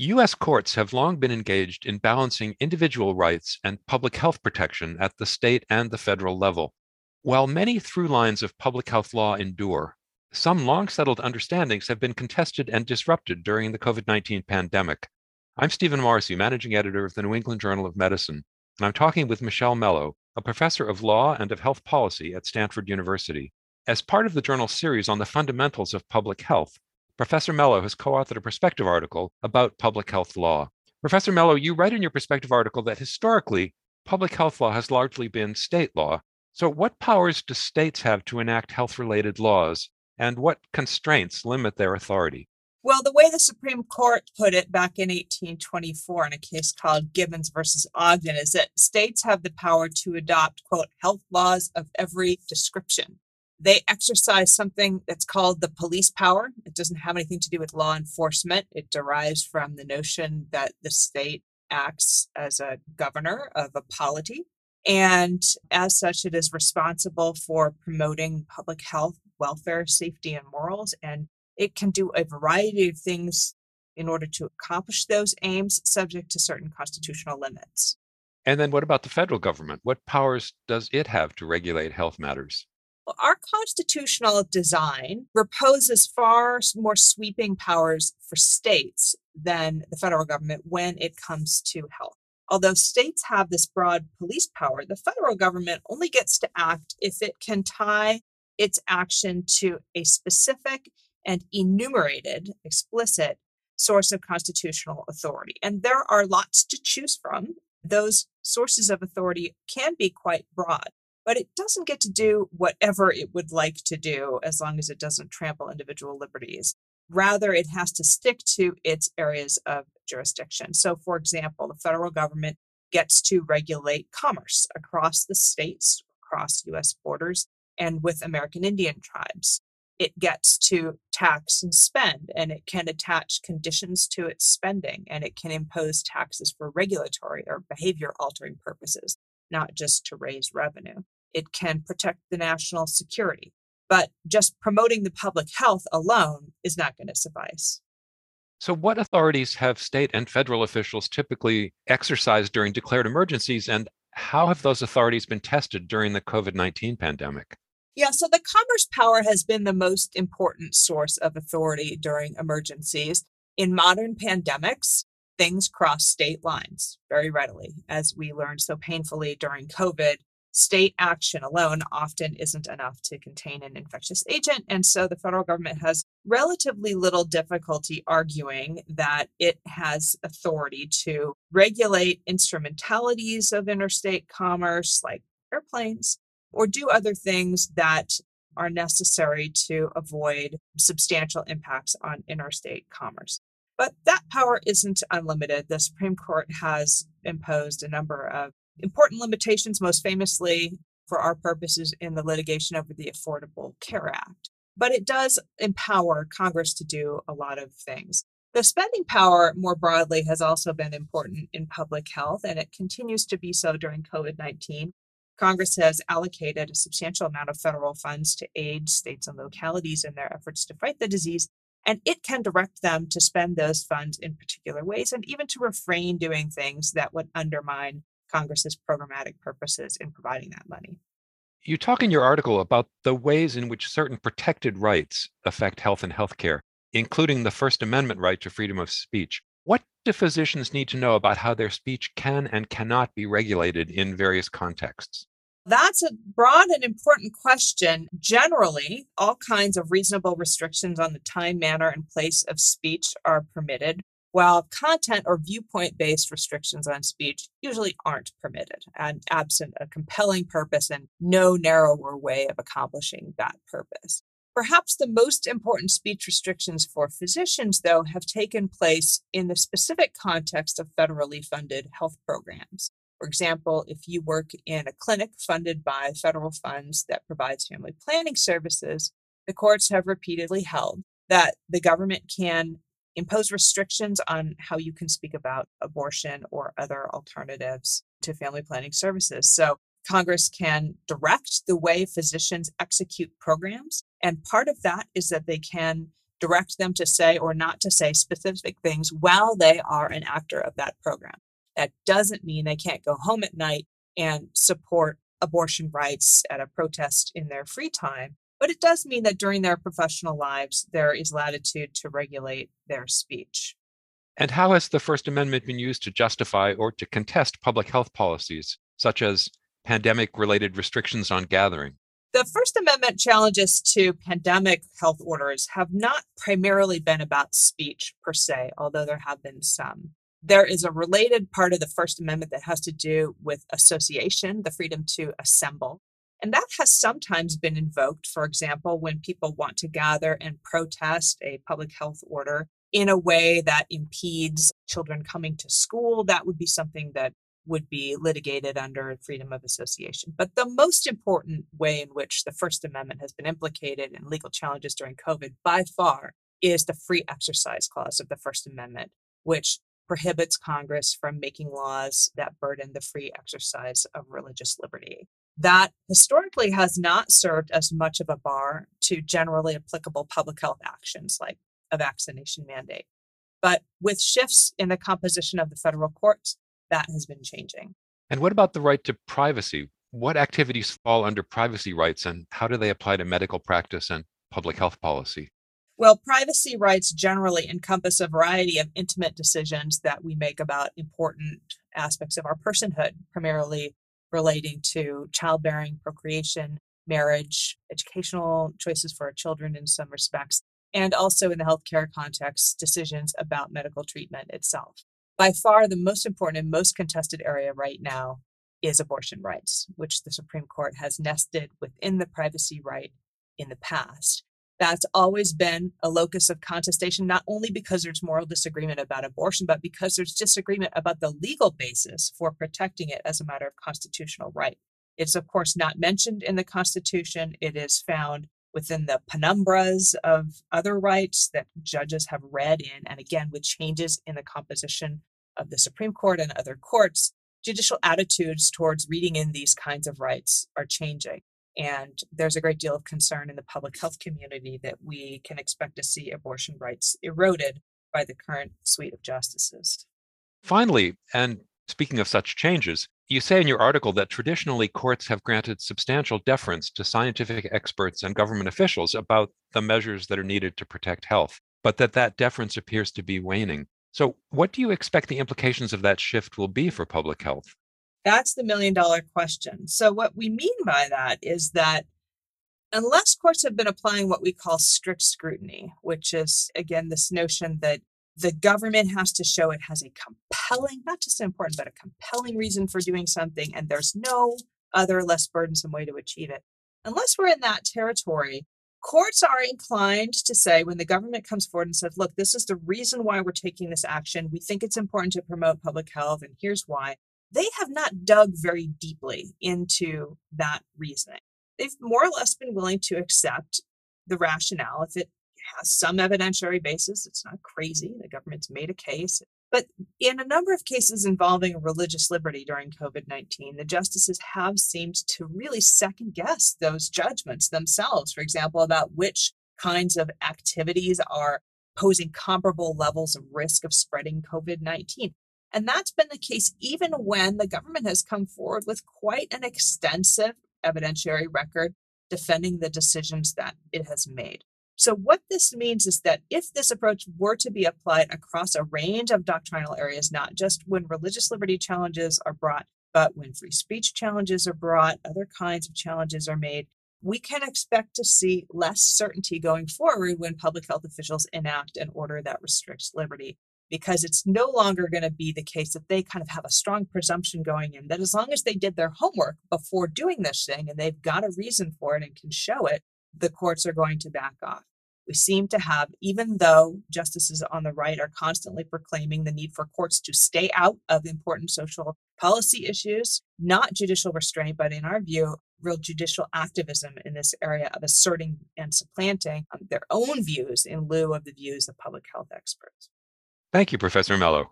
U.S. courts have long been engaged in balancing individual rights and public health protection at the state and the federal level. While many through lines of public health law endure, some long settled understandings have been contested and disrupted during the COVID 19 pandemic. I'm Stephen Morrissey, managing editor of the New England Journal of Medicine, and I'm talking with Michelle Mello, a professor of law and of health policy at Stanford University. As part of the journal's series on the fundamentals of public health, Professor Mello has co authored a perspective article about public health law. Professor Mello, you write in your perspective article that historically, public health law has largely been state law. So, what powers do states have to enact health related laws, and what constraints limit their authority? Well, the way the Supreme Court put it back in 1824 in a case called Gibbons versus Ogden is that states have the power to adopt, quote, health laws of every description. They exercise something that's called the police power. It doesn't have anything to do with law enforcement. It derives from the notion that the state acts as a governor of a polity. And as such, it is responsible for promoting public health, welfare, safety, and morals. And it can do a variety of things in order to accomplish those aims, subject to certain constitutional limits. And then what about the federal government? What powers does it have to regulate health matters? Our constitutional design reposes far more sweeping powers for states than the federal government when it comes to health. Although states have this broad police power, the federal government only gets to act if it can tie its action to a specific and enumerated, explicit source of constitutional authority. And there are lots to choose from. Those sources of authority can be quite broad but it doesn't get to do whatever it would like to do as long as it doesn't trample individual liberties. Rather, it has to stick to its areas of jurisdiction. So, for example, the federal government gets to regulate commerce across the states, across US borders, and with American Indian tribes. It gets to tax and spend, and it can attach conditions to its spending, and it can impose taxes for regulatory or behavior altering purposes, not just to raise revenue it can protect the national security. But just promoting the public health alone is not going to suffice. So, what authorities have state and federal officials typically exercised during declared emergencies, and how have those authorities been tested during the COVID 19 pandemic? Yeah, so the commerce power has been the most important source of authority during emergencies. In modern pandemics, things cross state lines very readily, as we learned so painfully during COVID state action alone often isn't enough to contain an infectious agent. And so the federal government has relatively little difficulty arguing that it has authority to regulate instrumentalities of interstate commerce, like airplanes, or do other things that are necessary to avoid substantial impacts on interstate commerce. But that power isn't unlimited. The Supreme Court has imposed a number of important limitations, most famously for our purposes in the litigation over the Affordable Care Act. But it does empower Congress to do a lot of things. The spending power more broadly has also been important in public health, and it continues to be so during COVID 19. Congress has allocated a substantial amount of federal funds to aid states and localities in their efforts to fight the disease, and it can direct them to spend those funds in particular ways and even to refrain doing things that would undermine Congress's programmatic purposes in providing that money. You talk in your article about the ways in which certain protected rights affect health and healthcare, including the First Amendment right to freedom of speech. What do physicians need to know about how their speech can and cannot be regulated in various contexts? That's a broad and important question. Generally, all kinds of reasonable restrictions on the time, manner, and place of speech are permitted while content or viewpoint based restrictions on speech usually aren't permitted and absent a compelling purpose and no narrower way of accomplishing that purpose. Perhaps the most important speech restrictions for physicians, though, have taken place in the specific context of federally funded health programs. For example, if you work in a clinic funded by federal funds that provides family planning services, the courts have repeatedly held that the government can impose restrictions on how you can speak about abortion or other alternatives to family planning services. So, Congress can direct the way physicians execute programs. And part of that is that they can direct them to say or not to say specific things while they are an actor of that program. That doesn't mean they can't go home at night and support abortion rights at a protest in their free time. But it does mean that during their professional lives, there is latitude to regulate their speech. And how has the First Amendment been used to justify or to contest public health policies, such as pandemic related restrictions on gathering? The First Amendment challenges to pandemic health orders have not primarily been about speech per se, although there have been some. There is a related part of the First Amendment that has to do with association, the freedom to assemble. And that has sometimes been invoked, for example, when people want to gather and protest a public health order in a way that impedes children coming to school. That would be something that would be litigated under freedom of association. But the most important way in which the First Amendment has been implicated in legal challenges during COVID by far is the free exercise clause of the First Amendment, which prohibits Congress from making laws that burden the free exercise of religious liberty. That historically has not served as much of a bar to generally applicable public health actions like a vaccination mandate. But with shifts in the composition of the federal courts, that has been changing. And what about the right to privacy? What activities fall under privacy rights and how do they apply to medical practice and public health policy? Well, privacy rights generally encompass a variety of intimate decisions that we make about important aspects of our personhood, primarily relating to childbearing, procreation, marriage, educational choices for our children in some respects, and also in the healthcare context, decisions about medical treatment itself. By far, the most important and most contested area right now is abortion rights, which the Supreme Court has nested within the privacy right in the past that's always been a locus of contestation, not only because there's moral disagreement about abortion, but because there's disagreement about the legal basis for protecting it as a matter of constitutional right. It's, of course, not mentioned in the Constitution. It is found within the penumbras of other rights that judges have read in. And again, with changes in the composition of the Supreme Court and other courts, judicial attitudes towards reading in these kinds of rights are changing. And there's a great deal of concern in the public health community that we can expect to see abortion rights eroded by the current suite of justices. Finally, and speaking of such changes, you say in your article that traditionally courts have granted substantial deference to scientific experts and government officials about the measures that are needed to protect health, but that that deference appears to be waning. So, what do you expect the implications of that shift will be for public health? That's the million dollar question. So, what we mean by that is that unless courts have been applying what we call strict scrutiny, which is, again, this notion that the government has to show it has a compelling, not just important, but a compelling reason for doing something, and there's no other less burdensome way to achieve it. Unless we're in that territory, courts are inclined to say when the government comes forward and says, look, this is the reason why we're taking this action. We think it's important to promote public health, and here's why they have not dug very deeply into that reasoning. They've more or less been willing to accept the rationale if it has some evidentiary basis. It's not crazy. The government's made a case. But in a number of cases involving religious liberty during COVID 19, the justices have seemed to really second guess those judgments themselves, for example, about which kinds of activities are posing comparable levels of risk of spreading COVID 19. And that's been the case even when the government has come forward with quite an extensive evidentiary record defending the decisions that it has made. So, what this means is that if this approach were to be applied across a range of doctrinal areas, not just when religious liberty challenges are brought, but when free speech challenges are brought, other kinds of challenges are made, we can expect to see less certainty going forward when public health officials enact an order that restricts liberty because it's no longer going to be the case that they kind of have a strong presumption going in that as long as they did their homework before doing this thing and they've got a reason for it and can show it, the courts are going to back off. We seem to have, even though justices on the right are constantly proclaiming the need for courts to stay out of important social policy issues, not judicial restraint, but in our view, real judicial activism in this area of asserting and supplanting um, their own views in lieu of the views of public health experts. Thank you, Professor Mello.